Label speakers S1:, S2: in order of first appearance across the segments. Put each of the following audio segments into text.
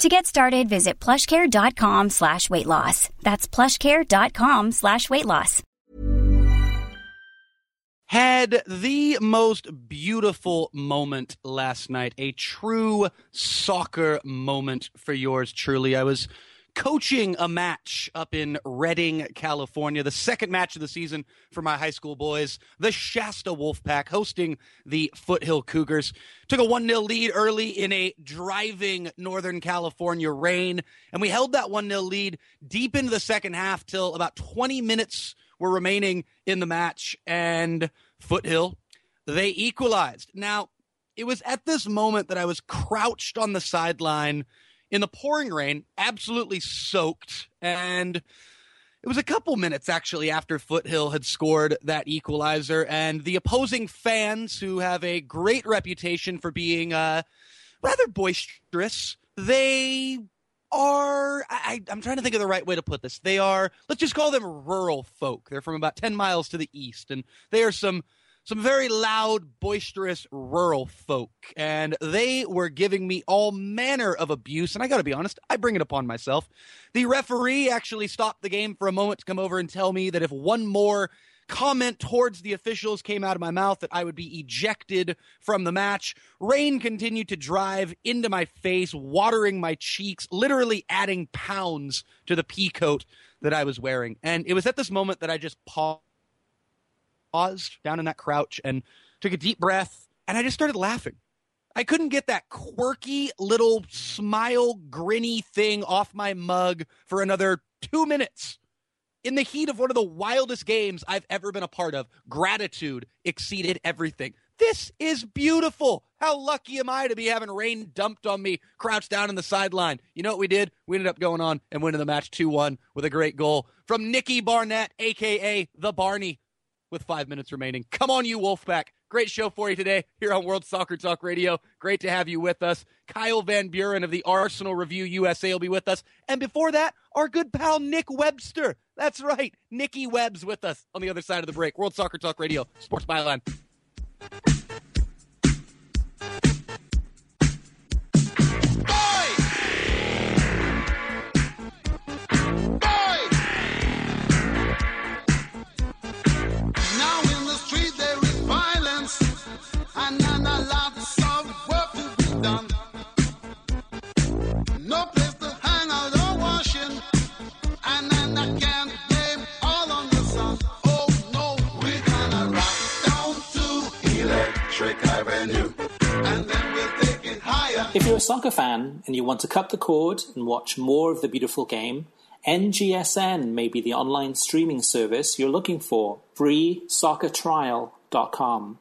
S1: To get started, visit plushcare.com slash weight loss. That's plushcare.com slash weight loss.
S2: Had the most beautiful moment last night, a true soccer moment for yours truly. I was coaching a match up in Redding, California, the second match of the season for my high school boys, the Shasta Wolfpack hosting the Foothill Cougars. Took a 1 0 lead early in a driving Northern California rain, and we held that 1 0 lead deep into the second half till about 20 minutes were remaining in the match, and Foothill, they equalized. Now, it was at this moment that I was crouched on the sideline in the pouring rain, absolutely soaked. And it was a couple minutes actually after Foothill had scored that equalizer, and the opposing fans, who have a great reputation for being uh, rather boisterous, they are I, am trying to think of the right way to put this. They are let's just call them rural folk. They're from about ten miles to the east, and they are some some very loud, boisterous rural folk, and they were giving me all manner of abuse. And I got to be honest, I bring it upon myself. The referee actually stopped the game for a moment to come over and tell me that if one more comment towards the officials came out of my mouth that I would be ejected from the match. Rain continued to drive into my face, watering my cheeks, literally adding pounds to the pea coat that I was wearing. And it was at this moment that I just paused paused down in that crouch and took a deep breath, and I just started laughing. I couldn't get that quirky little smile, grinny thing off my mug for another two minutes. In the heat of one of the wildest games I've ever been a part of, gratitude exceeded everything. This is beautiful. How lucky am I to be having rain dumped on me, crouched down in the sideline? You know what we did? We ended up going on and winning the match 2 1 with a great goal from Nicky Barnett, aka the Barney with five minutes remaining. Come on, you Wolfpack. Great show for you today here on World Soccer Talk Radio. Great to have you with us. Kyle Van Buren of the Arsenal Review USA will be with us. And before that, our good pal Nick Webster. That's right. Nicky Webb's with us on the other side of the break. World Soccer Talk Radio, Sports Byline.
S3: Soccer fan and you want to cut the cord and watch more of the beautiful game, NGSN may be the online streaming service you're looking for. FreeSoccerTrial.com.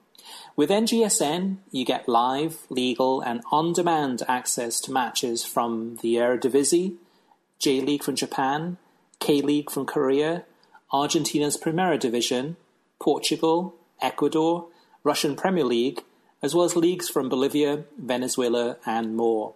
S3: With NGSN, you get live, legal, and on demand access to matches from the Eredivisie, J League from Japan, K League from Korea, Argentina's Primera Division, Portugal, Ecuador, Russian Premier League, as well as leagues from Bolivia, Venezuela, and more.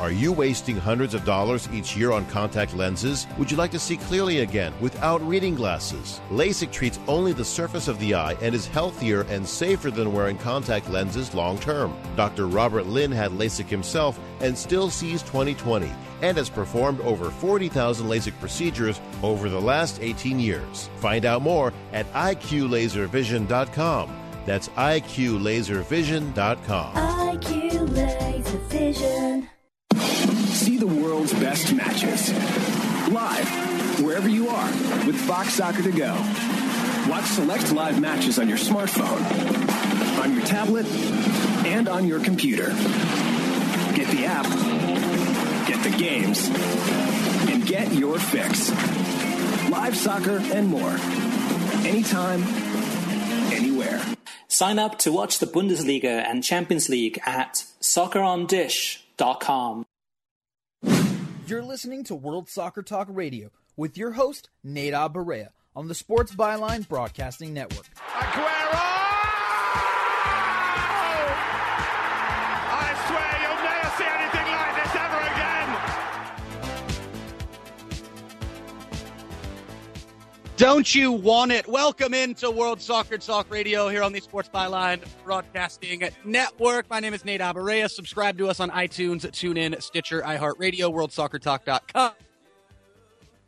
S4: Are you wasting hundreds of dollars each year on contact lenses? Would you like to see clearly again without reading glasses? LASIK treats only the surface of the eye and is healthier and safer than wearing contact lenses long term. Dr. Robert Lin had LASIK himself and still sees 2020 and has performed over 40,000 LASIK procedures over the last 18 years. Find out more at iqlaservision.com. That's iqlaservision.com.
S5: IQ Laser Vision.
S6: See the world's best matches. Live, wherever you are, with Fox Soccer to go. Watch select live matches on your smartphone, on your tablet, and on your computer. Get the app, get the games, and get your fix. Live soccer and more. Anytime, anywhere.
S3: Sign up to watch the Bundesliga and Champions League at soccerondish.com.
S7: You're listening to World Soccer Talk Radio with your host, Nate Abaurrea, on the Sports Byline Broadcasting Network.
S8: Aguero!
S2: Don't you want it? Welcome into World Soccer Talk Radio here on the Sports Byline Broadcasting Network. My name is Nate Abaurrea. Subscribe to us on iTunes, TuneIn, Stitcher, iHeartRadio, WorldSoccerTalk.com.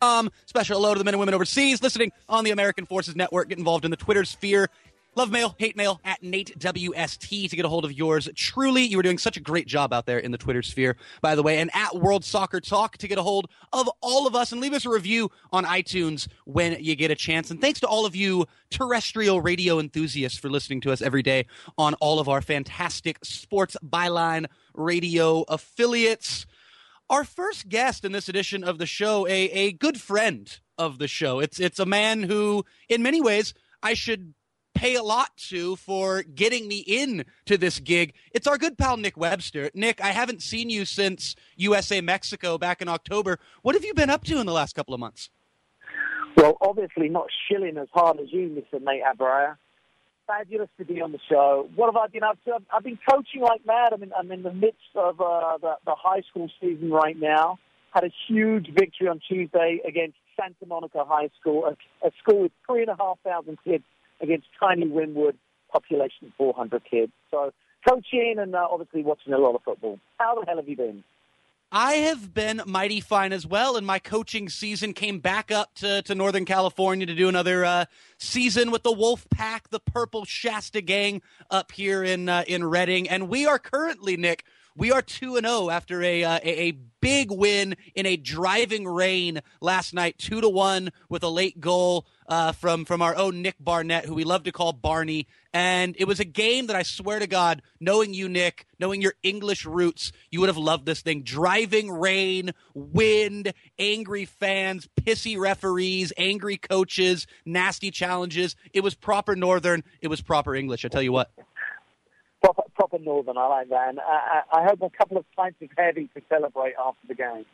S2: Um, special hello to the men and women overseas listening on the American Forces Network. Get involved in the Twitter sphere. Love mail, hate mail at Nate WST to get a hold of yours. Truly, you are doing such a great job out there in the Twitter sphere, by the way, and at World Soccer Talk to get a hold of all of us and leave us a review on iTunes when you get a chance. And thanks to all of you terrestrial radio enthusiasts for listening to us every day on all of our fantastic Sports Byline radio affiliates. Our first guest in this edition of the show, a, a good friend of the show. It's it's a man who, in many ways, I should pay a lot to for getting me in to this gig. It's our good pal Nick Webster. Nick, I haven't seen you since USA Mexico back in October. What have you been up to in the last couple of months?
S9: Well, obviously not shilling as hard as you, Mr. Nate Abaurrea. Fabulous to be on the show. What have I been up to? I've, been coaching like mad. I'm in, I'm in the midst of uh, the, the high school season right now. Had a huge victory on Tuesday against Santa Monica High School, a, a school with three and a half thousand kids against tiny Windward, population 400 kids. So coaching and uh, obviously watching a lot of football. How the hell have you been?
S2: I have been mighty fine as well, and my coaching season came back up to, to Northern California to do another uh, season with the Wolf Pack, the Purple Shasta Gang up here in uh, in Redding, and we are currently Nick. We are two and zero after a, uh, a a big win in a driving rain last night, two to one with a late goal uh, from from our own Nick Barnett, who we love to call Barney. And it was a game that I swear to God, knowing you, Nick, knowing your English roots, you would have loved this thing. Driving rain, wind, angry fans, pissy referees, angry coaches, nasty challenges. It was proper Northern. It was proper English. I tell you what.
S9: Proper, proper Northern, I like that. And I, I hope a couple of pints of heavy to celebrate after the game.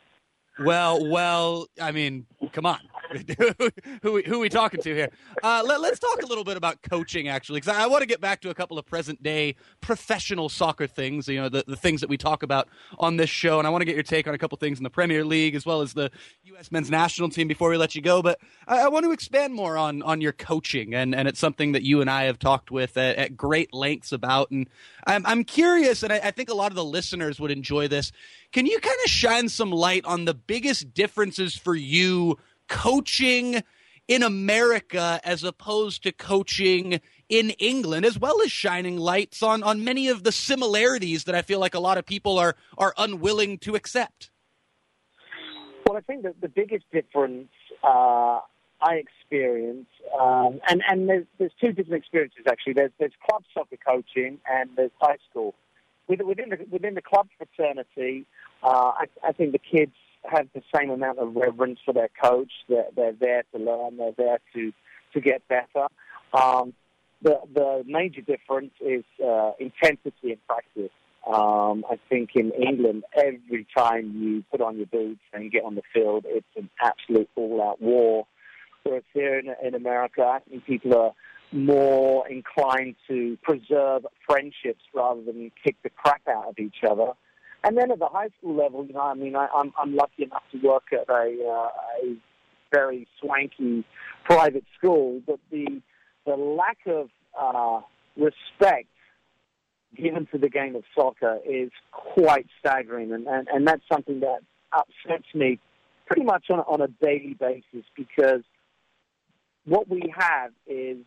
S2: Well, well, I mean, come on. who, who are we talking to here? Uh, let, us talk a little bit about coaching, actually, because I, I want to get back to a couple of present day professional soccer things, you know, the, the things that we talk about on this show. And I want to get your take on a couple things in the Premier League as well as the U.S. men's national team before we let you go. But I, I want to expand more on, on your coaching, and, and it's something that you and I have talked with at, at great lengths about. And I'm, I'm curious, and I, I think a lot of the listeners would enjoy this. Can you kind of shine some light on the biggest differences for you coaching in America as opposed to coaching in England, as well as shining lights on, on many of the similarities that I feel like a lot of people are, are unwilling to accept?
S9: Well, I think that the biggest difference uh, I experience, um, and, and there's, there's two different experiences actually. There's, there's club soccer coaching and there's high school. Within the, within the club fraternity, uh, I, I think the kids have the same amount of reverence for their coach. They're, they're there to learn. They're there to to get better. Um, the the major difference is uh, intensity in practice. Um, I think in England, every time you put on your boots and get on the field, it's an absolute all-out war. Whereas here in, in America, I think people are more inclined to preserve friendships rather than kick the crap out of each other. And then at the high school level, you know, I mean, I, I'm I'm lucky enough to work at a, uh, a very swanky private school, but the the lack of uh, respect given to the game of soccer is quite staggering, and, and, and that's something that upsets me pretty much on, on a daily basis because what we have is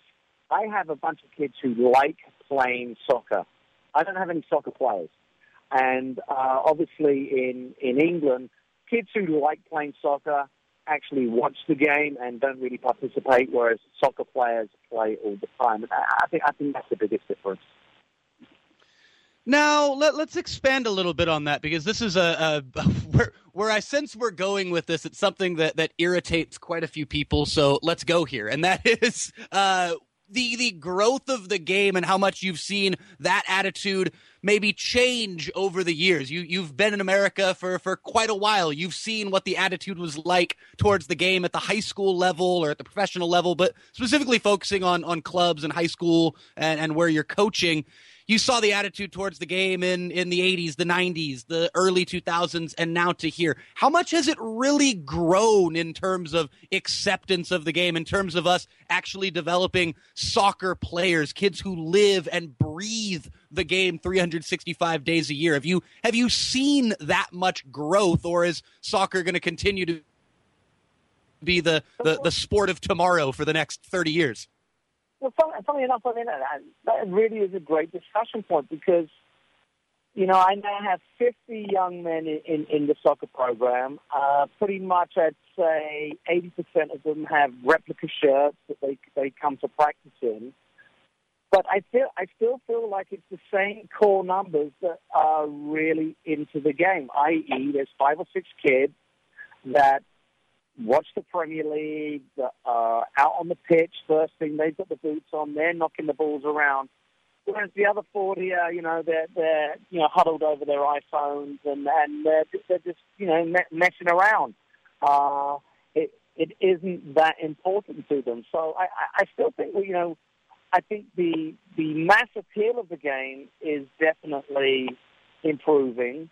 S9: I have a bunch of kids who like playing soccer. I don't have any soccer players. And uh, obviously, in, in England, kids who like playing soccer actually watch the game and don't really participate, whereas soccer players play all the time. I think I think that's the biggest difference.
S2: Now let, us expand a little bit on that because this is a, a where where I sense we're going with this. It's something that that irritates quite a few people. So let's go here, and that is uh, the the growth of the game and how much you've seen that attitude maybe change over the years. You you've been in America for for quite a while. You've seen what the attitude was like towards the game at the high school level or at the professional level, but specifically focusing on on clubs and high school and, and where you're coaching you saw the attitude towards the game in, in the 80s, the 90s, the early 2000s, and now to here. How much has it really grown in terms of acceptance of the game, in terms of us actually developing soccer players, kids who live and breathe the game 365 days a year? Have you, have you seen that much growth, or is soccer going to continue to be the, the, the sport of tomorrow for the next 30 years?
S9: Well, funny, enough, I mean, that really is a great discussion point because, you know, I now have 50 young men in, in, in the soccer program. Uh, pretty much, I'd say 80% of them have replica shirts that they, they come to practice in. But I feel I still feel like it's the same core numbers that are really into the game. I.e., there's five or six kids that watch the Premier League, uh, out on the pitch first thing. They've got the boots on. They're knocking the balls around. Whereas the other 40 are, you know, they're, they're you know, huddled over their iPhones and, and they're, they're just, you know, messing around. Uh, it, it isn't that important to them. So I, I still think, you know, I think the, the mass appeal of the game is definitely improving.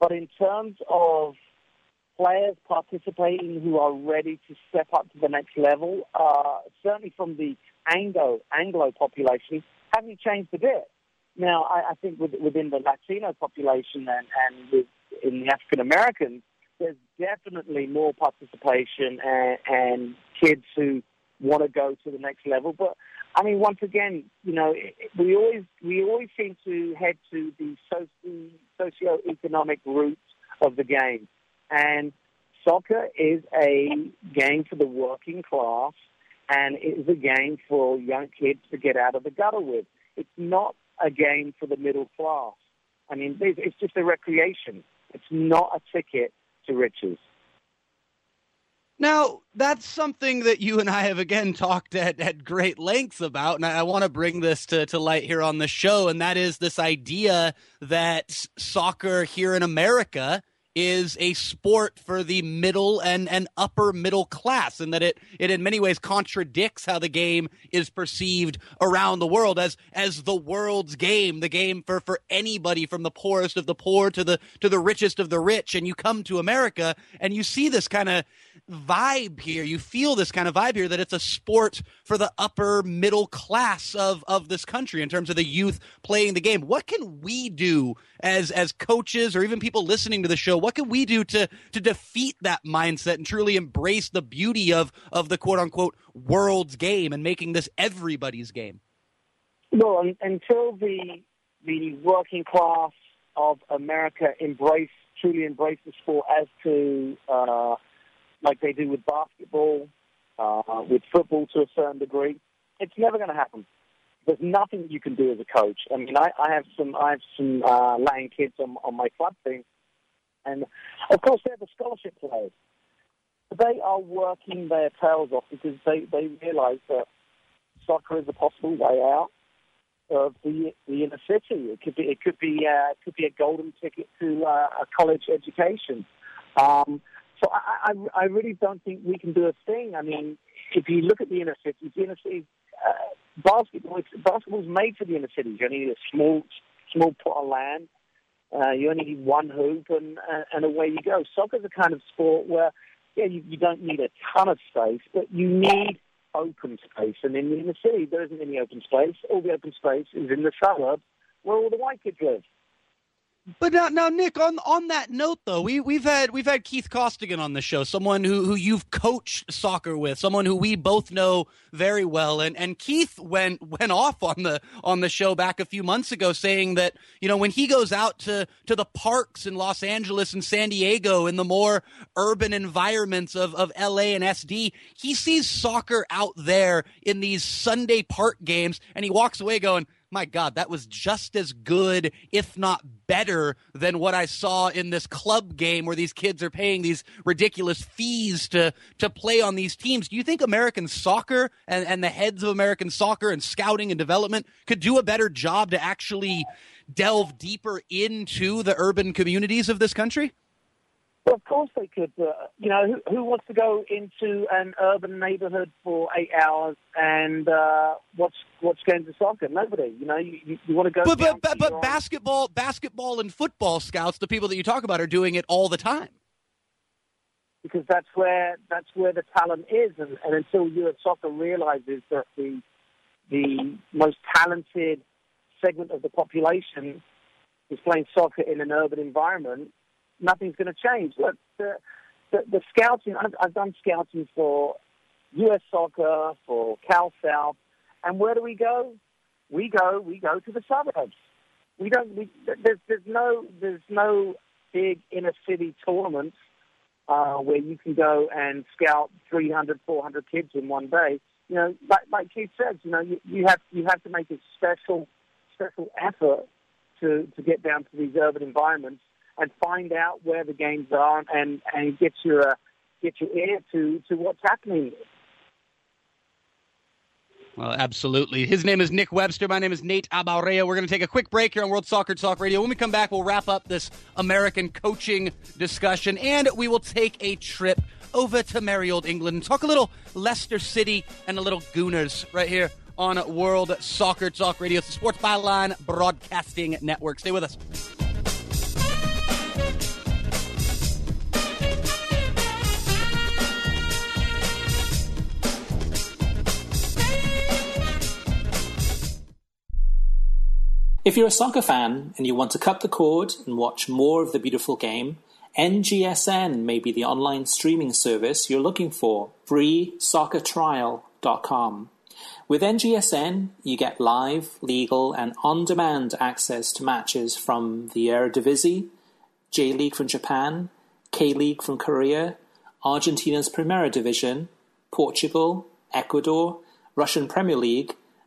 S9: But in terms of players participating who are ready to step up to the next level, uh, certainly from the Anglo Anglo population, haven't changed a bit. Now, I, I think with, within the Latino population and, and with, in the African Americans, there's definitely more participation and, and kids who want to go to the next level. But I mean, once again, you know, we always we always seem to head to the socio socio-economic roots of the game. And soccer is a game for the working class and it is a game for young kids to get out of the gutter with. It's not a game for the middle class. I mean, it's just a recreation. It's not a ticket to riches.
S2: Now, that's something that you and I have again talked at, at great lengths about, and I, I want to bring this to, to light here on the show, and that is this idea that soccer here in America is a sport for the middle and, and upper middle class, and that it, it in many ways contradicts how the game is perceived around the world as as the world's game, the game for, for anybody from the poorest of the poor to the to the richest of the rich. And you come to America and you see this kind of vibe here. You feel this kind of vibe here that it's a sport for the upper middle class of, of this country in terms of the youth playing the game. What can we do as as coaches or even people listening to the show? What can we do to to defeat that mindset and truly embrace the beauty of of the quote unquote world's game and making this everybody's game?
S9: No, until the the working class of America embrace truly embrace the sport as to uh, like they do with basketball, uh, with football to a certain degree, it's never going to happen. There's nothing you can do as a coach. I mean, I, I have some I have some uh, Latin kids on, on my club team, and of course they're the scholarship players. They are working their tails off because they they realise that soccer is a possible way out of the the inner city. It could be it could be uh, it could be a golden ticket to uh, a college education. Um, so I, I, I really don't think we can do a thing. I mean, if you look at the inner cities, the inner cities, uh, basketball, basketball's made for the inner cities. You only need a small, small plot of land. Uh, you only need one hoop, and uh, and away you go. Soccer's a kind of sport where, yeah, you, you don't need a ton of space, but you need open space. And in the inner city, there isn't any open space. All the open space is in the suburbs where all the white kids live.
S2: But now, now, Nick, on on that note, though, we we've had we've had Keith Costigan on the show, someone who who you've coached soccer with, someone who we both know very well, and and Keith went went off on the on the show back a few months ago, saying that you know when he goes out to to the parks in Los Angeles and San Diego, in the more urban environments of of L.A. and SD, he sees soccer out there in these Sunday park games, and he walks away going my God, that was just as good, if not better, than what I saw in this club game where these kids are paying these ridiculous fees to to play on these teams. Do you think American soccer and, and the heads of American soccer and scouting and development could do a better job to actually delve deeper into the urban communities of this country?
S9: Well, of course they could. Uh, you know, who, who, wants to go into an urban neighborhood for eight hours and uh, watch watch games of soccer? Nobody. You know, you, you, you want to go.
S2: But but but, but basketball, basketball, and football scouts, the people that you talk about, are doing it all the time.
S9: Because that's where that's where the talent is, and, and until U.S. soccer realizes that the the most talented segment of the population is playing soccer in an urban environment nothing's going to change. Look, the, the, the scouting, I've, I've done scouting for U.S. Soccer, for Cal South, and where do we go? We go, we go to the suburbs. We don't. We, there's, there's no, there's no big inner city tournaments uh, where you can go and scout 300, 400 kids in one day. You know, like, like Keith says, you know, you, you have you have to make a special, special effort to to get down to these urban environments and find out where the games are and, and get your uh, get your ear to, to what's happening.
S2: Well, absolutely. His name is Nick Webster. My name is Nate Abaurrea. We're going to take a quick break here on World Soccer Talk Radio. When we come back, we'll wrap up this American coaching discussion and we will take a trip over to merry old England and talk a little Leicester City and a little Gooners right here on World Soccer Talk Radio. It's the Sports Byline Broadcasting Network. Stay with us.
S3: If you're a soccer fan and you want to cut the cord and watch more of the beautiful game, NGSN may be the online streaming service you're looking for. FreeSoccerTrial.com. With NGSN, you get live, legal, and on demand access to matches from the Eredivisie, J League from Japan, K League from Korea, Argentina's Primera Division, Portugal, Ecuador, Russian Premier League,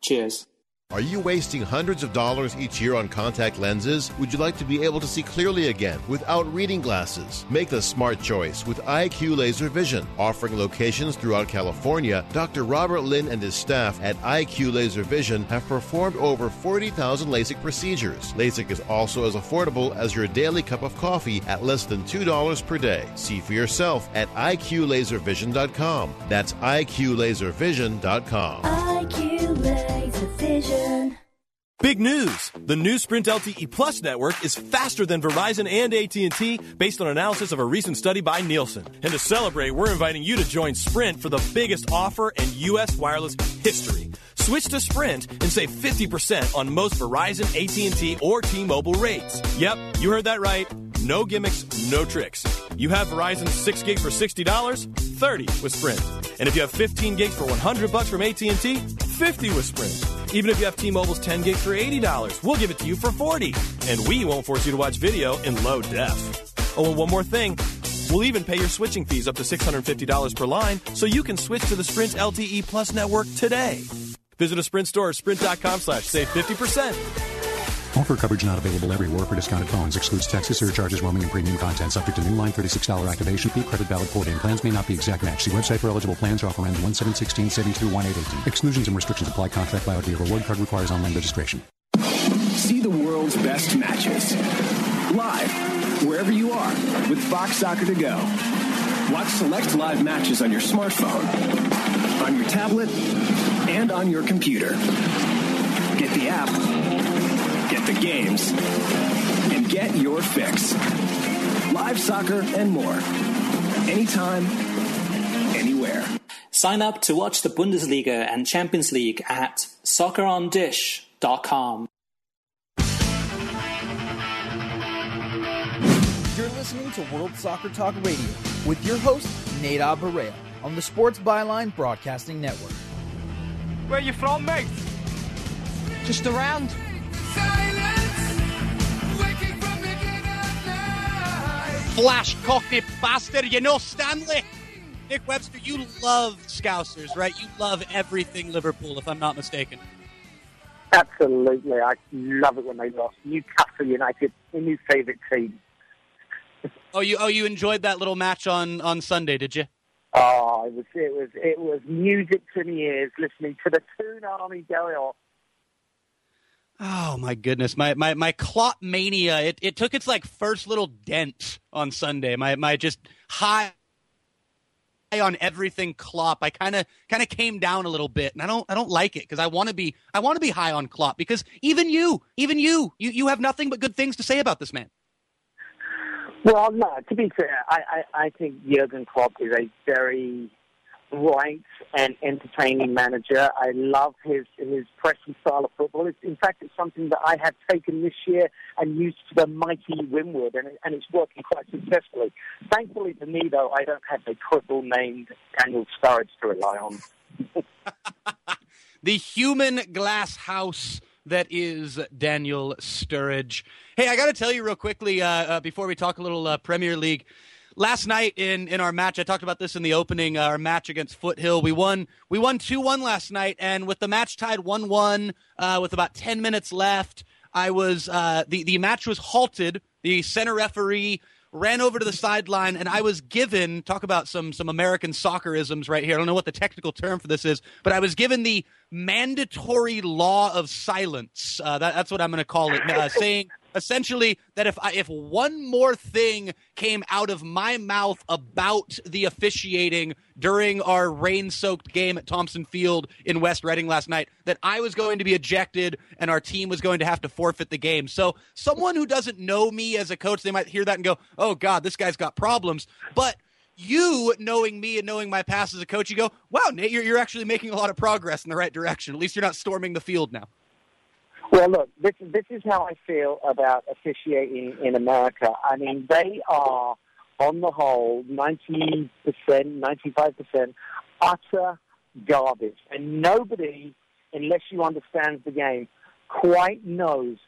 S3: Cheers.
S4: Are you wasting hundreds of dollars each year on contact lenses? Would you like to be able to see clearly again without reading glasses? Make the smart choice with IQ Laser Vision. Offering locations throughout California, Dr. Robert Lin and his staff at IQ Laser Vision have performed over 40,000 LASIK procedures. LASIK is also as affordable as your daily cup of coffee at less than $2 per day. See for yourself at IQLaserVision.com. That's IQLaserVision.com.
S5: IQ Laser Vision.
S10: Big news! The new Sprint LTE Plus network is faster than Verizon and AT&T based on analysis of a recent study by Nielsen. And to celebrate, we're inviting you to join Sprint for the biggest offer in U.S. wireless history. Switch to Sprint and save 50% on most Verizon, AT&T, or T-Mobile rates. Yep, you heard that right. No gimmicks, no tricks. You have Verizon 6 gig for $60, 30 with Sprint. And if you have 15 gigs for 100 bucks from AT&T, 50 with Sprint. Even if you have T-Mobile's 10 gig for $80, we'll give it to you for 40. And we won't force you to watch video in low def. Oh, and one more thing. We'll even pay your switching fees up to $650 per line so you can switch to the Sprint LTE Plus network today. Visit a Sprint store or sprint.com slash save 50%.
S11: Offer coverage not available everywhere for discounted phones. Excludes taxes, surcharges, roaming, and premium content. Subject to new line $36 activation fee. Credit valid port in. Plans may not be exact match. See website for eligible plans. Offer ends 1716 savings through 1818. Exclusions and restrictions apply. Contract valid via reward card requires online registration.
S6: See the world's best matches live wherever you are with Fox Soccer to Go. Watch select live matches on your smartphone, on your tablet, and on your computer. Get the app, get the games, and get your fix. Live soccer and more. Anytime, anywhere.
S3: Sign up to watch the Bundesliga and Champions League at soccerondish.com.
S7: You're listening to World Soccer Talk Radio with your host, Nate Abaurrea, on the Sports Byline Broadcasting Network.
S8: Where you from, mate?
S12: Just around.
S2: Flash cockney bastard, you know Stanley. Nick Webster, you love Scousers, right? You love everything Liverpool, if I'm not mistaken.
S9: Absolutely. I love it when they lost. Newcastle United, a new favourite team.
S2: Oh, you oh you enjoyed that little match on on Sunday, did you?
S9: Oh, it was it was it was music to the ears listening to the Toon Army going off.
S2: Oh my goodness, my my my Klopp mania! It it took its like first little dent on Sunday. My my just high on everything Klopp. I kind of kind of came down a little bit, and I don't I don't like it because I want to be I want to be high on Klopp because even you even you you you have nothing but good things to say about this man.
S9: Well, no. To be fair, I, I, I think Jurgen Klopp is a very bright and entertaining manager. I love his his pressing style of football. It's, in fact, it's something that I have taken this year and used to the mighty Windward, and, and it's working quite successfully. Thankfully for me, though, I don't have a cripple named Daniel Sturridge to rely on.
S2: the human glass house that is Daniel Sturridge. Hey, I got to tell you real quickly uh, uh, before we talk a little uh, Premier League. Last night in, in our match, I talked about this in the opening. Uh, our match against Foothill, we won we won two one last night, and with the match tied one one uh, with about ten minutes left, I was uh, the the match was halted. The center referee ran over to the sideline and I was given talk about some some American soccerisms right here. I don't know what the technical term for this is, but I was given the mandatory law of silence. Uh, that, that's what I'm going to call it, uh, saying essentially that if I, if one more thing came out of my mouth about the officiating during our rain-soaked game at Thompson Field in West Redding last night, that I was going to be ejected and our team was going to have to forfeit the game. So someone who doesn't know me as a coach, they might hear that and go, "Oh God, this guy's got problems," but you knowing me and knowing my past as a coach, you go, wow, Nate, you're, you're actually making a lot of progress in the right direction. At least you're not storming the field now.
S9: Well, look, this this is how I feel about officiating in America. I mean, they are, on the whole, ninety percent, ninety-five percent, utter garbage, and nobody, unless you understand the game, quite knows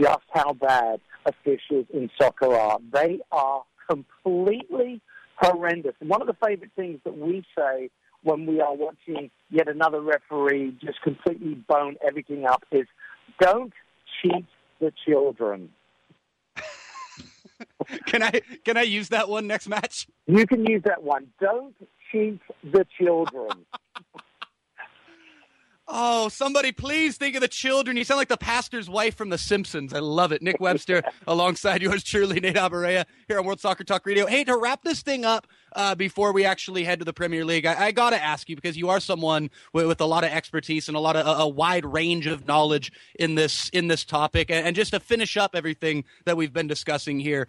S9: just how bad officials in soccer are. They are completely horrendous. And one of the favorite things that we say when we are watching yet another referee just completely bone everything up is don't cheat the children.
S2: can I can I use that one next match?
S9: You can use that one. Don't cheat the children.
S2: Oh, somebody please think of the children. You sound like the pastor's wife from The Simpsons. I love it. Nick Webster alongside yours truly, Nate Abaurrea, here on World Soccer Talk Radio. Hey, to wrap this thing up uh, before we actually head to the Premier League, I, I got to ask you because you are someone with, with, a lot of expertise and a lot of a, a, wide range of knowledge in this in this topic. And, and just to finish up everything that we've been discussing here,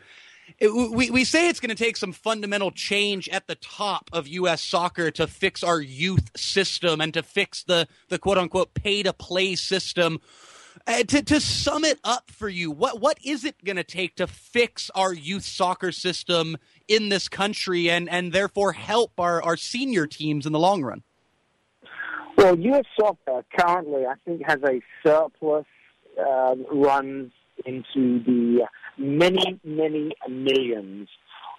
S2: it, we, we say it's going to take some fundamental change at the top of U.S. soccer to fix our youth system and to fix the, the quote unquote pay to play system. Uh, to, to sum it up for you, what, what is it going to take to fix our youth soccer system in this country and, and therefore help our, our senior teams in the long run?
S9: Well, U.S. soccer currently, I think, has a surplus uh, runs into the many, many millions.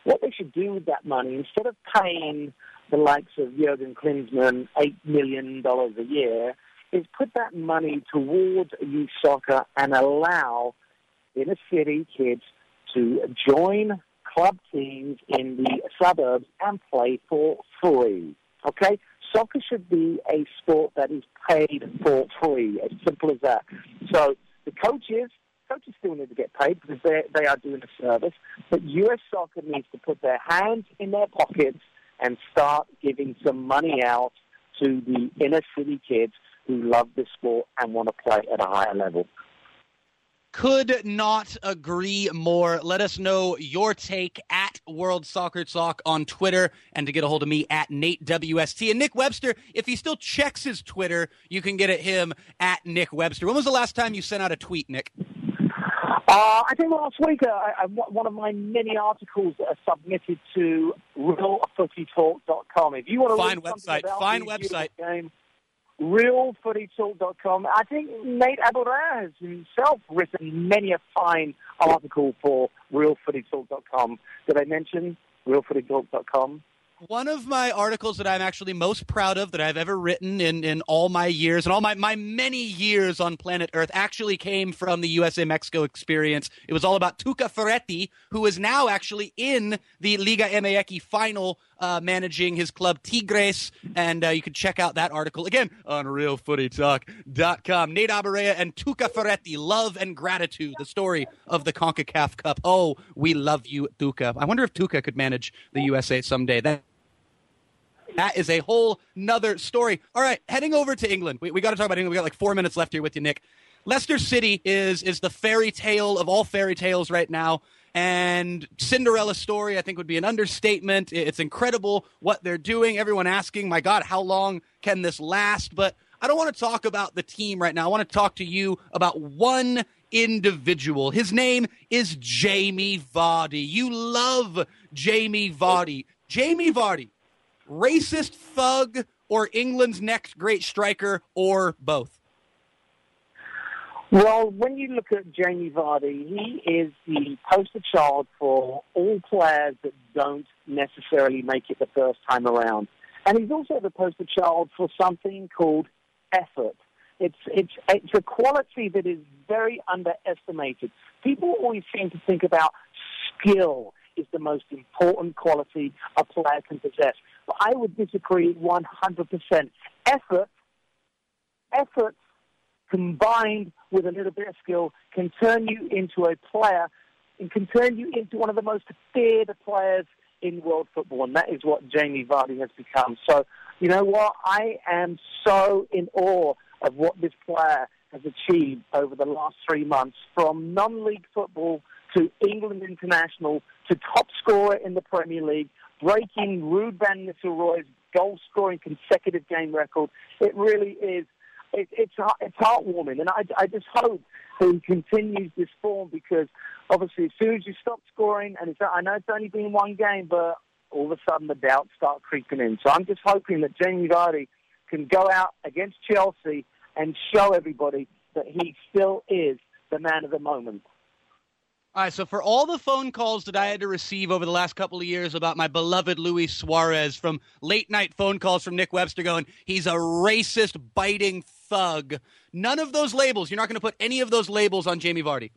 S9: What they should do with that money, instead of paying the likes of Jurgen Klinsmann $8 million a year, is put that money towards youth soccer and allow inner city kids to join club teams in the suburbs and play for free. Okay? Soccer should be a sport that is paid for free, as simple as that. So the coaches coaches still need to get paid because they they are doing a service. But US soccer needs to put their hands in their pockets and start giving some money out to the inner city kids who love the sport and want to play at a higher level.
S2: Could not agree more. Let us know your take at World Soccer Talk on Twitter and to get a hold of me at Nate WST. And Nick Webster, if he still checks his Twitter, you can get at him at Nick Webster. When was the last time you sent out a tweet, Nick?
S9: Uh, I think last week, uh, I, one of my many articles that are submitted to realfootytalk.com. If you want to
S2: find website, find website.
S9: Game, realfootytalk.com. I think Nate Abaurrea has himself written many a fine article for realfootytalk.com. Did I mention realfootytalk.com?
S2: one of my articles that I'm actually most proud of that I've ever written in, in all my years and all my, my many years on planet Earth actually came from the USA Mexico experience. It was all about Tuca Ferretti, who is now actually in the Liga MX final, uh, managing his club Tigres. And uh, you can check out that article again on realfootytalk.com. Nate Abaurrea and Tuca Ferretti, Love and Gratitude, the story of the CONCACAF Cup. Oh, we love you, Tuca. I wonder if Tuca could manage the USA someday. That that is a whole nother story. All right, heading over to England. We, we got to talk about England. We got like four minutes left here with you, Nick. Leicester City is is the fairy tale of all fairy tales right now. And Cinderella story, I think, would be an understatement. It's incredible what they're doing. Everyone asking, my God, how long can this last? But I don't want to talk about the team right now. I want to talk to you about one individual. His name is Jamie Vardy. You love Jamie Vardy. Jamie Vardy racist thug or England's next great striker or both?
S9: Well, when you look at Jamie Vardy, he is the poster child for all players that don't necessarily make it the first time around. And he's also the poster child for something called effort. It's, it's, it's a quality that is very underestimated. People always seem to think about skill is the most important quality a player can possess. But I would disagree 100%. Effort, effort combined with a little bit of skill can turn you into a player and can turn you into one of the most feared players in world football, and that is what Jamie Vardy has become. So, you know what? I am so in awe of what this player has achieved over the last three months, from non-league football to England international to top scorer in the Premier League, breaking Ruud van Nistelrooy's goal-scoring consecutive game record. It really is. It, it's it's heartwarming, and I, I just hope that he continues this form because obviously as soon as you stop scoring, and it's, I know it's only been one game, but all of a sudden the doubts start creeping in. So I'm just hoping that Jamie Vardy can go out against Chelsea and show everybody that he still is the man of the moment.
S2: All right, so for all the phone calls that I had to receive over the last couple of years about my beloved Luis Suarez from late night phone calls from Nick Webster going, he's a racist, biting thug. None of those labels. You're not going to put any of those labels on Jamie Vardy.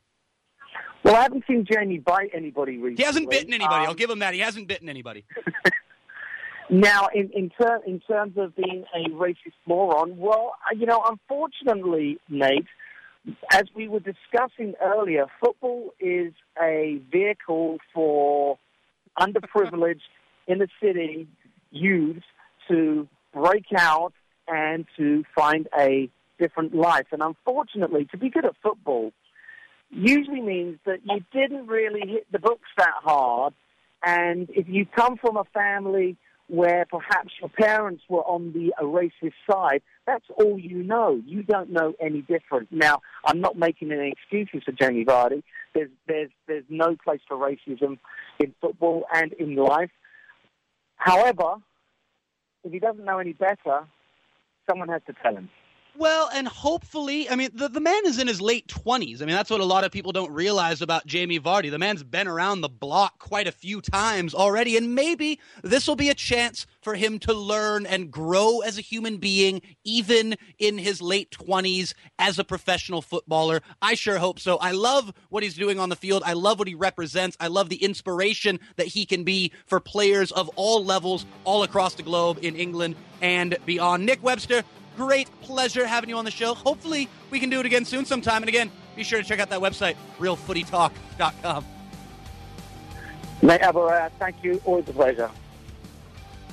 S9: Well, I haven't seen Jamie bite anybody recently.
S2: He hasn't bitten anybody.
S9: Um,
S2: I'll give him that. He hasn't bitten anybody.
S9: Now, in in, ter- in terms of being a racist moron, well, you know, unfortunately, Nate, as we were discussing earlier, football is a vehicle for underprivileged inner city youths to break out and to find a different life. And unfortunately, to be good at football usually means that you didn't really hit the books that hard. And if you come from a family where perhaps your parents were on the racist side, that's all you know. You don't know any different. Now, I'm not making any excuses for Jamie Vardy. There's, there's, there's no place for racism in football and in life. However, if he doesn't know any better, someone has to tell him.
S2: Well, and hopefully, I mean, the, the man is in his late 20s. I mean, that's what a lot of people don't realize about Jamie Vardy. The man's been around the block quite a few times already, and maybe this will be a chance for him to learn and grow as a human being, even in his late 20s as a professional footballer. I sure hope so. I love what he's doing on the field. I love what he represents. I love the inspiration that he can be for players of all levels all across the globe in England and beyond. Nick Webster, great pleasure having you on the show. Hopefully, we can do it again soon sometime. And again, be sure to check out that website, realfootytalk.com.
S9: Nate Abaurrea, uh, thank you. Always a pleasure.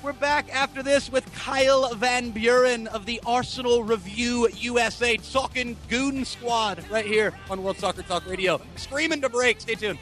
S2: We're back after this with Kyle Van Buren of the Arsenal Review USA talking Goon Squad right here on World Soccer Talk Radio. Screaming to break. Stay tuned.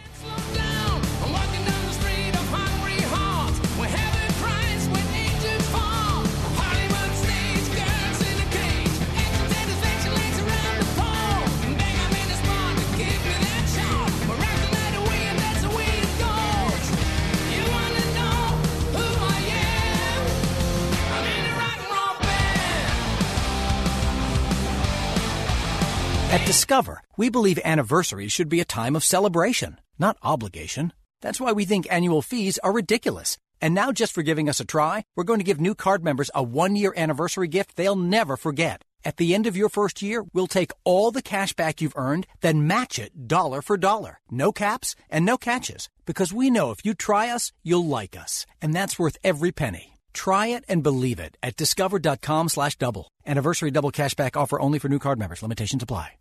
S13: At Discover, we believe anniversaries should be a time of celebration, not obligation. That's why we think annual fees are ridiculous. And now, just for giving us a try, we're going to give new card members a one year anniversary gift they'll never forget. At the end of your first year, we'll take all the cash back you've earned, then match it dollar for dollar. No caps and no catches. Because we know if you try us, you'll like us. And that's worth every penny. Try it and believe it at discover.com slash double. Anniversary double cashback offer only for new card members. Limitations apply.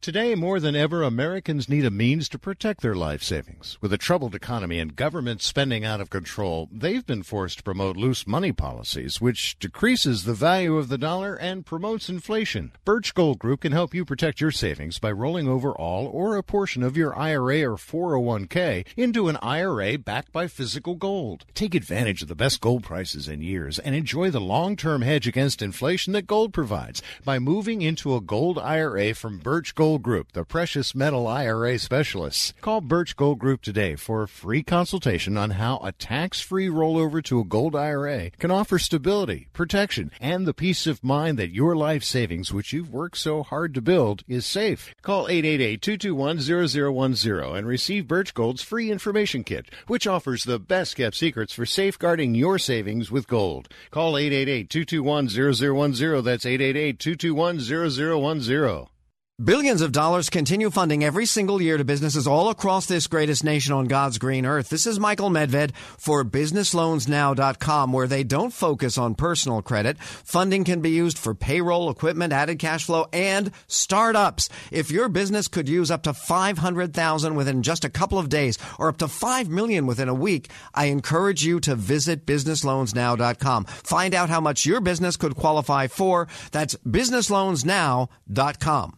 S14: Today, more than ever, Americans need a means to protect their life savings. With a troubled economy and government spending out of control, they've been forced to promote loose money policies, which decreases the value of the dollar and promotes inflation. Birch Gold Group can help you protect your savings by rolling over all or a portion of your IRA or 401k into an IRA backed by physical gold. Take advantage of the best gold prices in years and enjoy the long-term hedge against inflation that gold provides by moving into a gold IRA from Birch Gold Group, the precious metal IRA specialists. Call Birch Gold Group today for a free consultation on how a tax-free rollover to a gold IRA can offer stability, protection, and the peace of mind that your life savings, which you've worked so hard to build, is safe. Call 888-221-0010 and receive Birch Gold's free information kit, which offers the best kept secrets for safeguarding your savings with gold. Call 888-221-0010. That's 888-221-0010.
S15: Billions of dollars continue funding every single year to businesses all across this greatest nation on God's green earth. This is Michael Medved for businessloansnow.com where they don't focus on personal credit. Funding can be used for payroll, equipment, added cash flow, and startups. If your business could use up to 500,000 within just a couple of days or up to 5 million within a week, I encourage you to visit businessloansnow.com. Find out how much your business could qualify for. That's businessloansnow.com.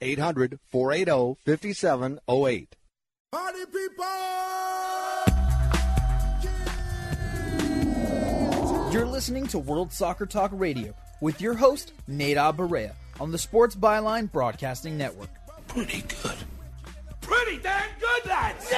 S16: 800 480 5708.
S17: Party people!
S7: You're listening to World Soccer Talk Radio with your host, Nate Barea, on the Sports Byline Broadcasting Network.
S17: Pretty good. Pretty damn good, lads!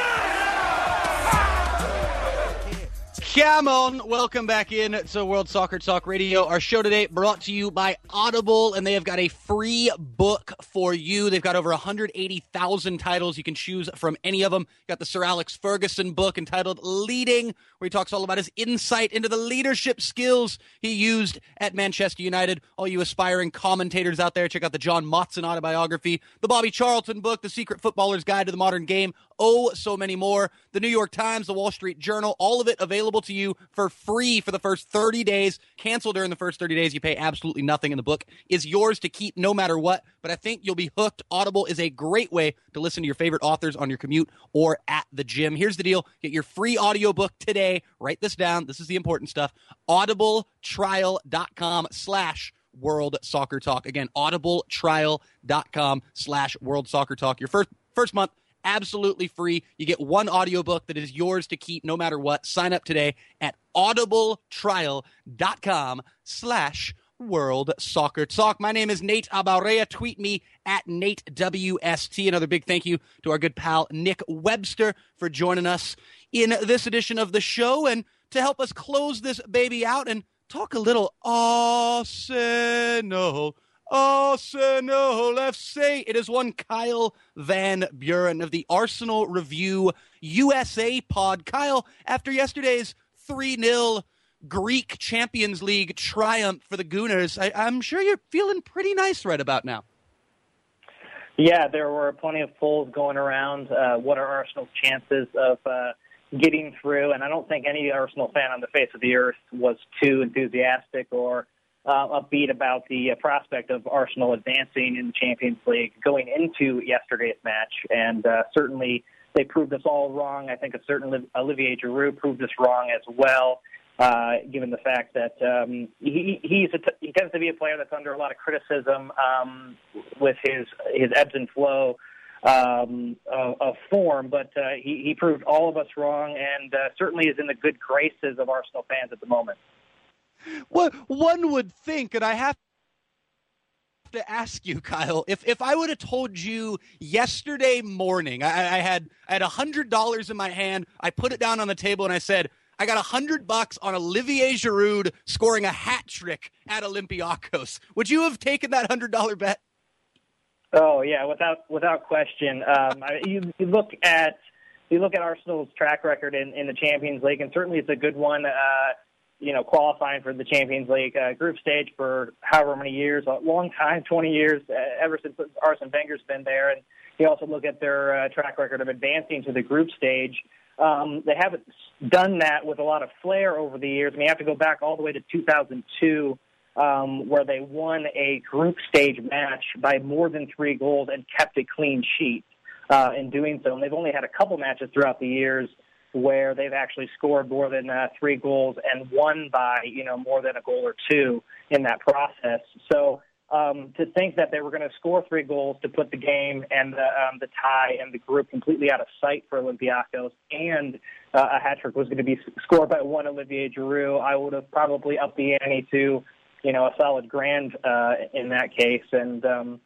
S2: Come on, welcome back in to World Soccer Talk Radio. Our show today brought to you by Audible, and they have got a free book for you. They've got over 180,000 titles. You can choose from any of them. Got the Sir Alex Ferguson book entitled Leading, where he talks all about his insight into the leadership skills he used at Manchester United. All you aspiring commentators out there, check out the John Motson autobiography, the Bobby Charlton book, The Secret Footballer's Guide to the Modern Game. Oh, so many more. The New York Times, the Wall Street Journal, all of it available to you for free for the first 30 days. Cancel during the first 30 days. You pay absolutely nothing, and the book is yours to keep no matter what. But I think you'll be hooked. Audible is a great way to listen to your favorite authors on your commute or at the gym. Here's the deal get your free audiobook today. Write this down. This is the important stuff. Audibletrial.com slash World Soccer Talk. Again, audibletrial.com slash World Soccer Talk. Your first first month absolutely free. You get one audiobook that is yours to keep no matter what. Sign up today at audibletrial.com slash World Soccer Talk. My name is Nate Abaurrea. Tweet me at Nate WST. Another big thank you to our good pal Nick Webster for joining us in this edition of the show and to help us close this baby out and talk a little Arsenal. Arsenal FC. It is one Kyle Van Buren of the Arsenal Review USA pod. Kyle, after yesterday's 3 0 Greek Champions League triumph for the Gooners, I, am sure you're feeling pretty nice right about now.
S18: Yeah, there were plenty of polls going around. Uh, what are Arsenal's chances of uh, getting through? And I don't think any Arsenal fan on the face of the earth was too enthusiastic or uh, upbeat about the uh, prospect of Arsenal advancing in the Champions League going into yesterday's match, and uh, certainly they proved us all wrong. I think a certain Olivier Giroud proved us wrong as well, uh, given the fact that um, he he's a t- he tends to be a player that's under a lot of criticism um, with his his ebbs and flow um, of, of form, but uh, he, he proved all of us wrong, and uh, certainly is in the good graces of Arsenal fans at the moment.
S2: What one would think, and I have to ask you, Kyle, if if I would have told you yesterday morning, I, I had I had a hundred dollars in my hand, I put it down on the table, and I said. I got a hundred bucks on Olivier Giroud scoring a hat trick at Olympiacos. Would you have taken that hundred dollar bet?
S18: Oh yeah, without without question. Um, you, you look at you look at Arsenal's track record in, in the Champions League, and certainly it's a good one. Uh, you know, qualifying for the Champions League uh, group stage for however many years, a long time, 20 years, uh, ever since Arsene Wenger's been there. And you also look at their uh, track record of advancing to the group stage. Um, they haven't done that with a lot of flair over the years. I mean, you have to go back all the way to 2002, um, where they won a group stage match by more than three goals and kept a clean sheet uh, in doing so. And they've only had a couple matches throughout the years where they've actually scored more than uh, three goals and won by you know more than a goal or two in that process. So um, to think that they were going to score three goals to put the game and the, um, the tie and the group completely out of sight for Olympiacos, and uh, a hat trick was going to be scored by one Olivier Giroud, I would have probably upped the ante to you know a solid grand uh, in that case, and um,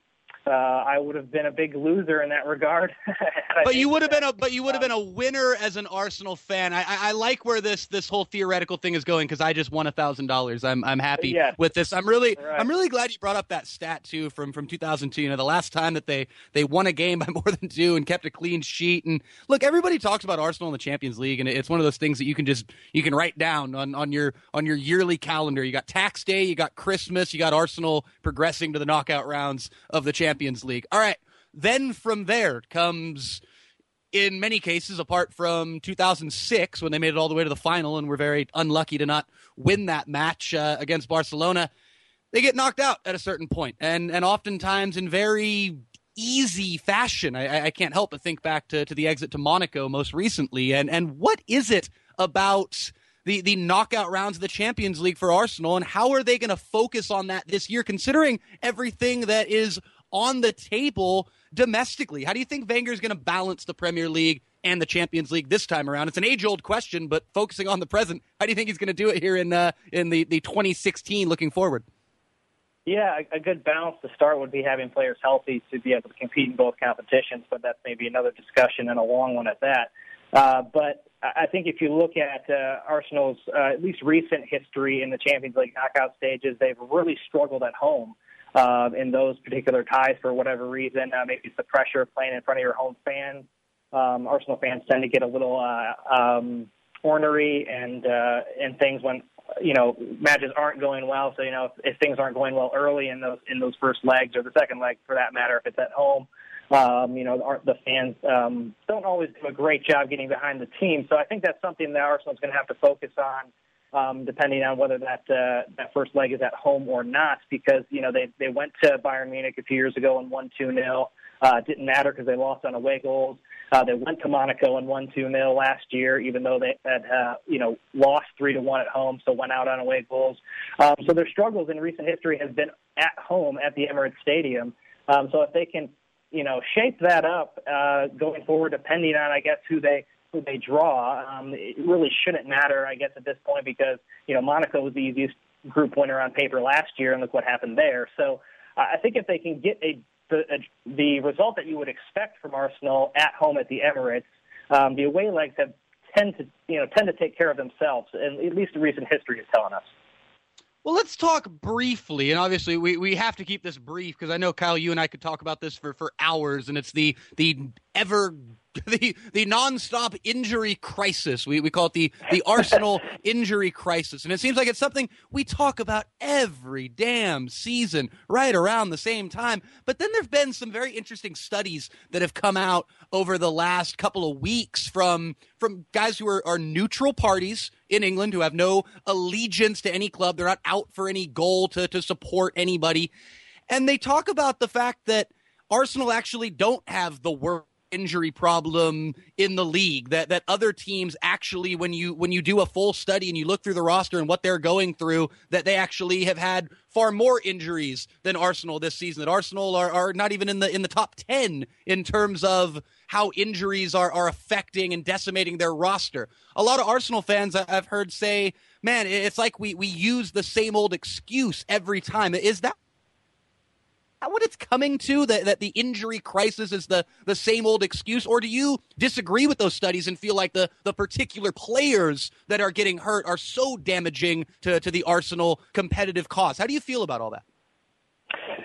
S18: uh, I would have been a big loser in that regard.
S2: but you would have been a but you would have been a winner as an Arsenal fan. I, I, I like where this this whole theoretical thing is going because I just won a thousand dollars. I'm I'm happy
S18: yes.
S2: with this. I'm really
S18: right.
S2: I'm really glad you brought up that stat too from from 2002. You know, the last time that they they won a game by more than two and kept a clean sheet. And look, everybody talks about Arsenal in the Champions League, and it's one of those things that you can just you can write down on on your on your yearly calendar. You got tax day, you got Christmas, you got Arsenal progressing to the knockout rounds of the Champions League. All right then from there comes in many cases, apart from 2006 when they made it all the way to the final and were very unlucky to not win that match uh, against Barcelona, they get knocked out at a certain point, and and oftentimes in very easy fashion. I, I can't help but think back to, to the exit to Monaco most recently, and and what is it about? the the knockout rounds of the Champions League for Arsenal, and how are they going to focus on that this year, considering everything that is on the table domestically? How do you think Wenger is going to balance the Premier League and the Champions League this time around? It's an age old question, but focusing on the present, how do you think he's going to do it here in uh, in the, the 2016 looking forward?
S18: Yeah, a good balance to start would be having players healthy to be able to compete in both competitions, but that's maybe another discussion and a long one at that. Uh, but I think if you look at uh, Arsenal's uh, at least recent history in the Champions League knockout stages, they've really struggled at home uh, in those particular ties for whatever reason. Uh, maybe it's the pressure of playing in front of your home fans. Um, Arsenal fans tend to get a little uh, um, ornery and uh, and things when you know matches aren't going well. So you know if, if things aren't going well early in those in those first legs or the second leg for that matter, if it's at home. Um, you know, the fans um, don't always do a great job getting behind the team. So I think that's something that Arsenal's going to have to focus on um, depending on whether that uh, that first leg is at home or not. Because you know they they went to Bayern Munich a few years ago and won two 0 uh, Didn't matter because they lost on away goals. Uh, they went to Monaco and won two 0 last year, even though they had uh, you know lost three to one at home, so went out on away goals. Um, so their struggles in recent history has been at home at the Emirates Stadium. Um, so if they can you know shape that up uh, going forward, depending on I guess who they who they draw. Um, it really shouldn't matter, I guess, at this point because you know Monaco was the easiest group winner on paper last year, and look what happened there. So uh, I think if they can get a the, a the result that you would expect from Arsenal at home at the Emirates, um, the away legs have tend to you know tend to take care of themselves, and at least the recent history is telling us.
S2: Well, let's talk briefly, and obviously we, we have to keep this brief because I know Kyle, you and I could talk about this for, for hours, and it's the the ever the the nonstop injury crisis. We we call it the the Arsenal injury crisis, and it seems like it's something we talk about every damn season, right around the same time. But then there've been some very interesting studies that have come out over the last couple of weeks from from guys who are, are neutral parties in England who have no allegiance to any club. They're not out for any goal to to support anybody, and they talk about the fact that Arsenal actually don't have the worst injury problem in the league that that other teams actually when you when you do a full study and you look through the roster and what they're going through that they actually have had far more injuries than Arsenal this season. That Arsenal are, are not even in the in the top 10 in terms of how injuries are are affecting and decimating their roster. A lot of Arsenal fans I've heard say man it's like we we use the same old excuse every time. Is that what it's coming to that, that the injury crisis is the, the same old excuse? Or do you disagree with those studies and feel like the, the particular players that are getting hurt are so damaging to, to the arsenal competitive cause? How do you feel about all that?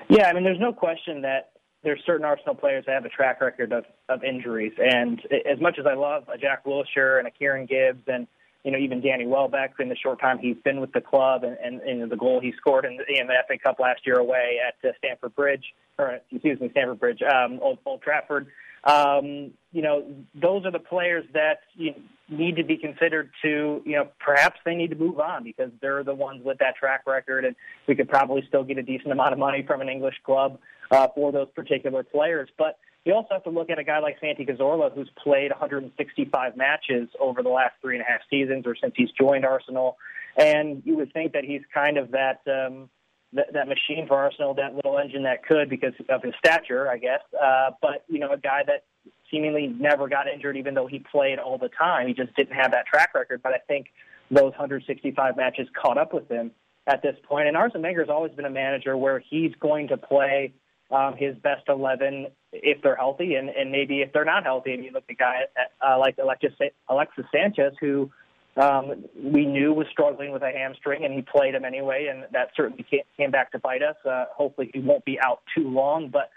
S18: Yeah i mean there's no question that there's certain arsenal players that have a track record of, of injuries. And as much as i love a jack wilshere and a kieran gibbs and you know, even Danny Welbeck in the short time he's been with the club and, and, and the goal he scored in, in the FA Cup last year away at uh, Stamford Bridge, or excuse me, Stamford Bridge, um, Old, Old Trafford. Um, you know, those are the players that you need to be considered to, you know, perhaps they need to move on because they're the ones with that track record, and we could probably still get a decent amount of money from an English club uh, for those particular players. But you also have to look at a guy like Santi Cazorla, who's played 165 matches over the last three and a half seasons, or since he's joined Arsenal. And you would think that he's kind of that um, that, that machine for Arsenal, that little engine that could, because of his stature, I guess. Uh, but you know, a guy that seemingly never got injured, even though he played all the time. He just didn't have that track record. But I think those 165 matches caught up with him at this point. And Arsene Wenger has always been a manager where he's going to play um, his best 11 if they're healthy, and, and maybe if they're not healthy. And you look at a guy uh, like Alexis, Alexis Sanchez, who um, we knew was struggling with a hamstring, and he played him anyway, and that certainly came back to bite us. Uh, hopefully, he won't be out too long. But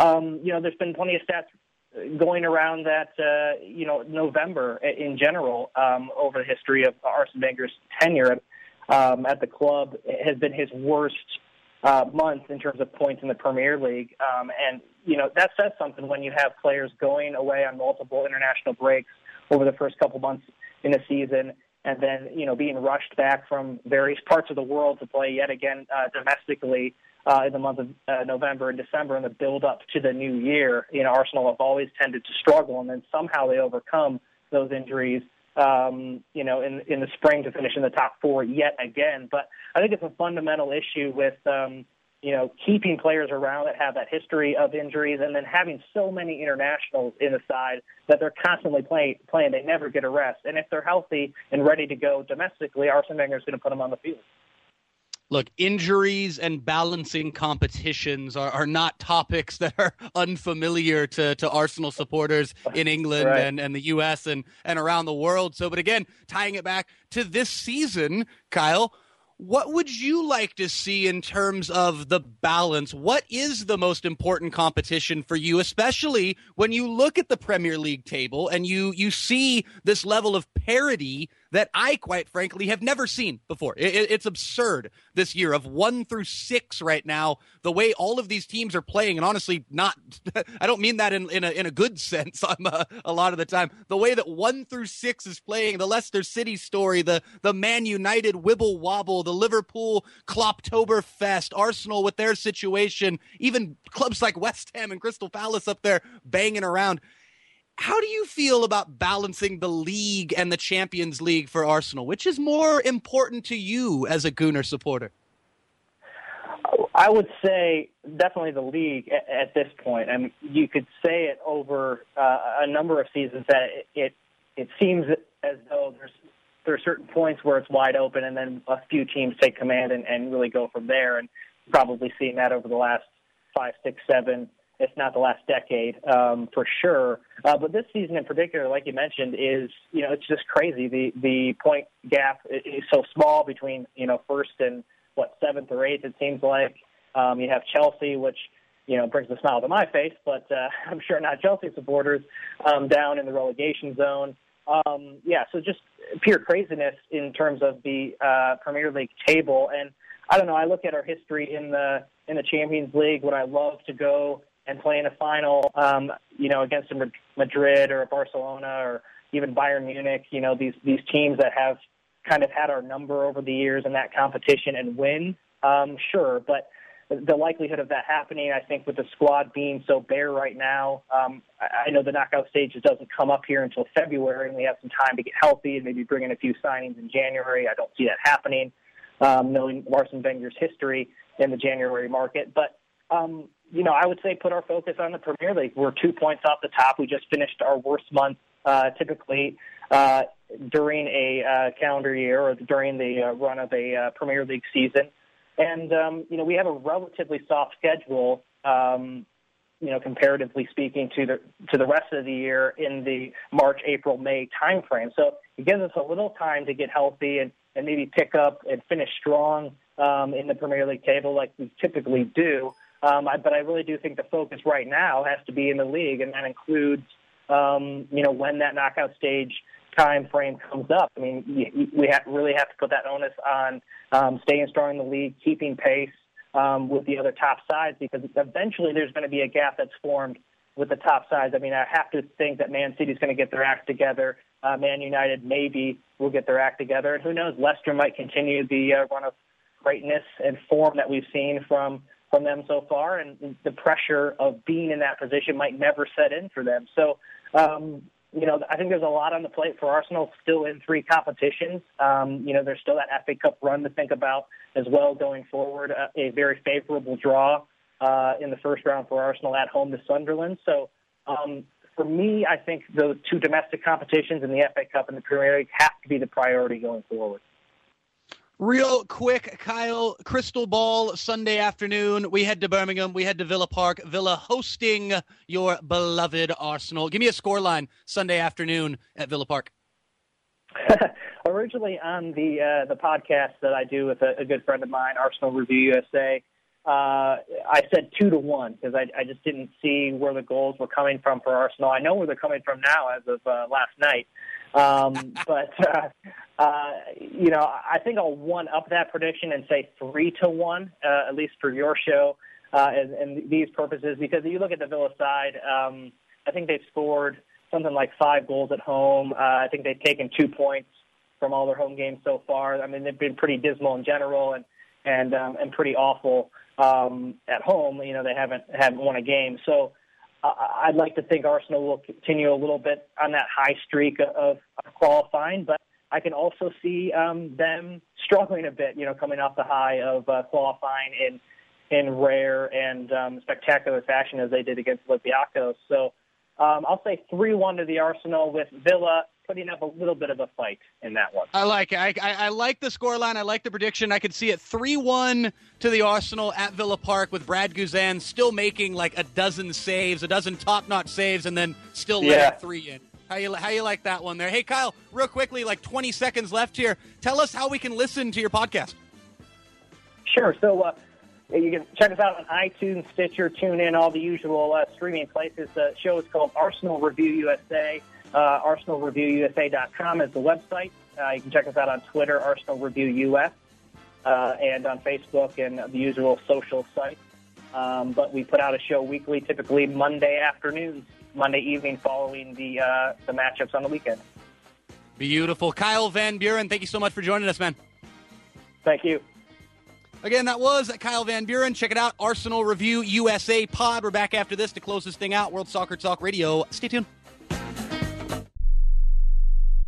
S18: um, you know, there's been plenty of stats going around that uh, you know November in general um, over the history of Arsene Wenger's tenure um, at the club has been his worst uh, month in terms of points in the Premier League. Um, and, you know, that says something when you have players going away on multiple international breaks over the first couple months in the season and then, you know, being rushed back from various parts of the world to play yet again uh, domestically uh, in the month of uh, November and December in the build up to the new year. You know, Arsenal have always tended to struggle, and then somehow they overcome those injuries. Um, you know, in in the spring to finish in the top four yet again. But I think it's a fundamental issue with um, you know keeping players around that have that history of injuries, and then having so many internationals in the side that they're constantly playing. Playing, they never get a rest. And if they're healthy and ready to go domestically, Arsene Wenger is going to put them on the field
S2: look, injuries and balancing competitions are, are not topics that are unfamiliar to, to Arsenal supporters in England right. and, and the US and, and around the world. So, but again, tying it back to this season, Kyle, what would you like to see in terms of the balance? What is the most important competition for you, especially when you look at the Premier League table and you you see this level of parity that I, quite frankly, have never seen before. It, it's absurd this year of one through six right now, the way all of these teams are playing. And honestly, not, I don't mean that in, in, a, in a good sense I'm a, a lot of the time. The way that one through six is playing, the Leicester City story, the, the Man United wibble wobble, the Liverpool Klopptoberfest, Arsenal with their situation, even clubs like West Ham and Crystal Palace up there banging around how do you feel about balancing the league and the Champions League for Arsenal? Which is more important to you as a Gunner supporter?
S18: I would say definitely the league at, this point. I mean, you could say it over uh, a number of seasons that it, it it seems as though there's there are certain points where it's wide open, and then a few teams take command and, and really go from there. And probably seeing that over the last five, six, seven if not the last decade, um, for sure. Uh, but this season in particular, like you mentioned, is you know it's just crazy. The the point gap is so small between you know first and what seventh or eighth. It seems like um, you have Chelsea, which you know brings a smile to my face, but uh, I'm sure not Chelsea supporters um, down in the relegation zone. Um, yeah, so just pure craziness in terms of the uh, Premier League table. And I don't know. I look at our history in the in the Champions League. Would I love to go and play in a final, um, you know, against a Madrid or a Barcelona or even Bayern Munich, you know, these these teams that have kind of had our number over the years in that competition and win, um, sure, but the likelihood of that happening, I think, with the squad being so bare right now, um, I know the knockout stage doesn't come up here until February, and we have some time to get healthy and maybe bring in a few signings in January. I don't see that happening, um, knowing Arsene Wenger's history in the January market. But um, you know, I would say put our focus on the Premier League. We're two points off the top. We just finished our worst month uh, typically uh, during a uh, calendar year or during the uh, run of a uh, Premier League season. And, um, you know, we have a relatively soft schedule, um, you know, comparatively speaking to the, to the rest of the year in the March, April, May timeframe. So it gives us a little time to get healthy and, and maybe pick up and finish strong um, in the Premier League table like we typically do. Um, I, but I really do think the focus right now has to be in the league, and that includes, um, you know, when that knockout stage time frame comes up. I mean, we have, really have to put that onus on um, staying strong in the league, keeping pace um, with the other top sides, because eventually there's going to be a gap that's formed with the top sides. I mean, I have to think that Man City's going to get their act together. Uh, Man United maybe will get their act together, and who knows? Leicester might continue the uh, run of greatness and form that we've seen from from them so far, and the pressure of being in that position might never set in for them. So, um, you know, I think there's a lot on the plate for Arsenal still in three competitions. Um, you know, there's still that FA Cup run to think about as well going forward. Uh, a very favorable draw uh, in the first round for Arsenal at home to Sunderland. So, um, for me, I think the two domestic competitions in the FA Cup and the Premier League have to be the priority going forward.
S2: Real quick, Kyle, Crystal Ball Sunday afternoon. We head to Birmingham. We head to Villa Park. Villa hosting your beloved Arsenal. Give me a scoreline Sunday afternoon at Villa Park.
S18: Originally on the uh, the podcast that I do with a, a good friend of mine, Arsenal Review USA, uh, I said two to one because I, I just didn't see where the goals were coming from for Arsenal. I know where they're coming from now as of uh, last night. Um, but uh, uh, you know, I think I'll one up that prediction and say three to one, uh, at least for your show uh, and, and these purposes. Because if you look at the Villa side, um, I think they've scored something like five goals at home. Uh, I think they've taken two points from all their home games so far. I mean, they've been pretty dismal in general and and um, and pretty awful um, at home. You know, they haven't haven't won a game. So I'd like to think Arsenal will continue a little bit on that high streak of, of qualifying, but I can also see um, them struggling a bit. You know, coming off the high of uh, qualifying in in rare and um, spectacular fashion as they did against Olympiacos. So um, I'll say three one to the Arsenal with Villa putting up a little bit of a fight in that one.
S2: I like it. I, I, I like the scoreline. I like the prediction. I could see it 3 1 to the Arsenal at Villa Park with Brad Guzan still making like a dozen saves, a dozen top notch saves, and then still letting yeah. three in. How you, how you like that one there? Hey, Kyle, real quickly, like 20 seconds left here. Tell us how we can listen to your podcast.
S18: Sure. So, uh, you can check us out on iTunes, Stitcher, TuneIn, all the usual uh, streaming places. The show is called Arsenal Review USA. Uh, ArsenalReviewUSA.com is the website. Uh, you can check us out on Twitter, Arsenal Review US, uh, and on Facebook and the usual social sites. Um, but we put out a show weekly, typically Monday afternoons, Monday evening following the uh, the matchups on the weekend.
S2: Beautiful. Kyle Van Buren, thank you so much for joining us, man.
S18: Thank you.
S2: Again, that was Kyle Van Buren. Check it out, Arsenal Review USA Pod. We're back after this to close this thing out. World Soccer Talk Radio. Stay tuned.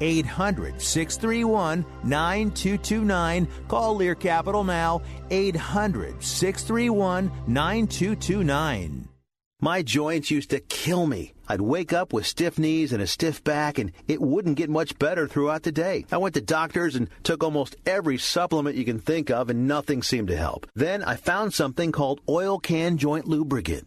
S19: 800 631 9229. Call Lear Capital now, 800 631 9229.
S20: My joints used to kill me. I'd wake up with stiff knees and a stiff back, and it wouldn't get much better throughout the day. I went to doctors and took almost every supplement you can think of, and nothing seemed to help. Then I found something called Oil Can Joint Lubricant.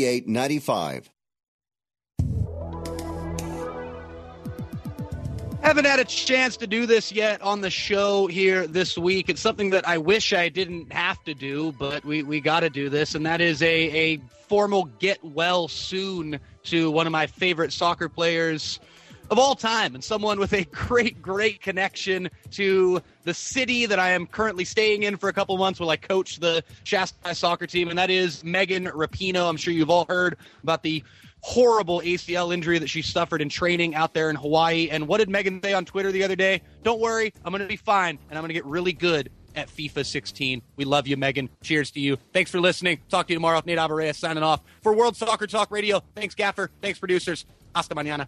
S21: 3895.
S2: Haven't had a chance to do this yet on the show here this week. It's something that I wish I didn't have to do, but we, we got to do this, and that is a, a formal get well soon to one of my favorite soccer players of all time and someone with a great, great connection to the city that I am currently staying in for a couple months while I coach the Shasta soccer team, and that is Megan Rapinoe. I'm sure you've all heard about the horrible ACL injury that she suffered in training out there in Hawaii. And what did Megan say on Twitter the other day? Don't worry, I'm going to be fine and I'm going to get really good at FIFA 16. We love you, Megan. Cheers to you. Thanks for listening. Talk to you tomorrow. Nate Abaurrea signing off for World Soccer Talk Radio. Thanks, Gaffer. Thanks, producers. Hasta mañana.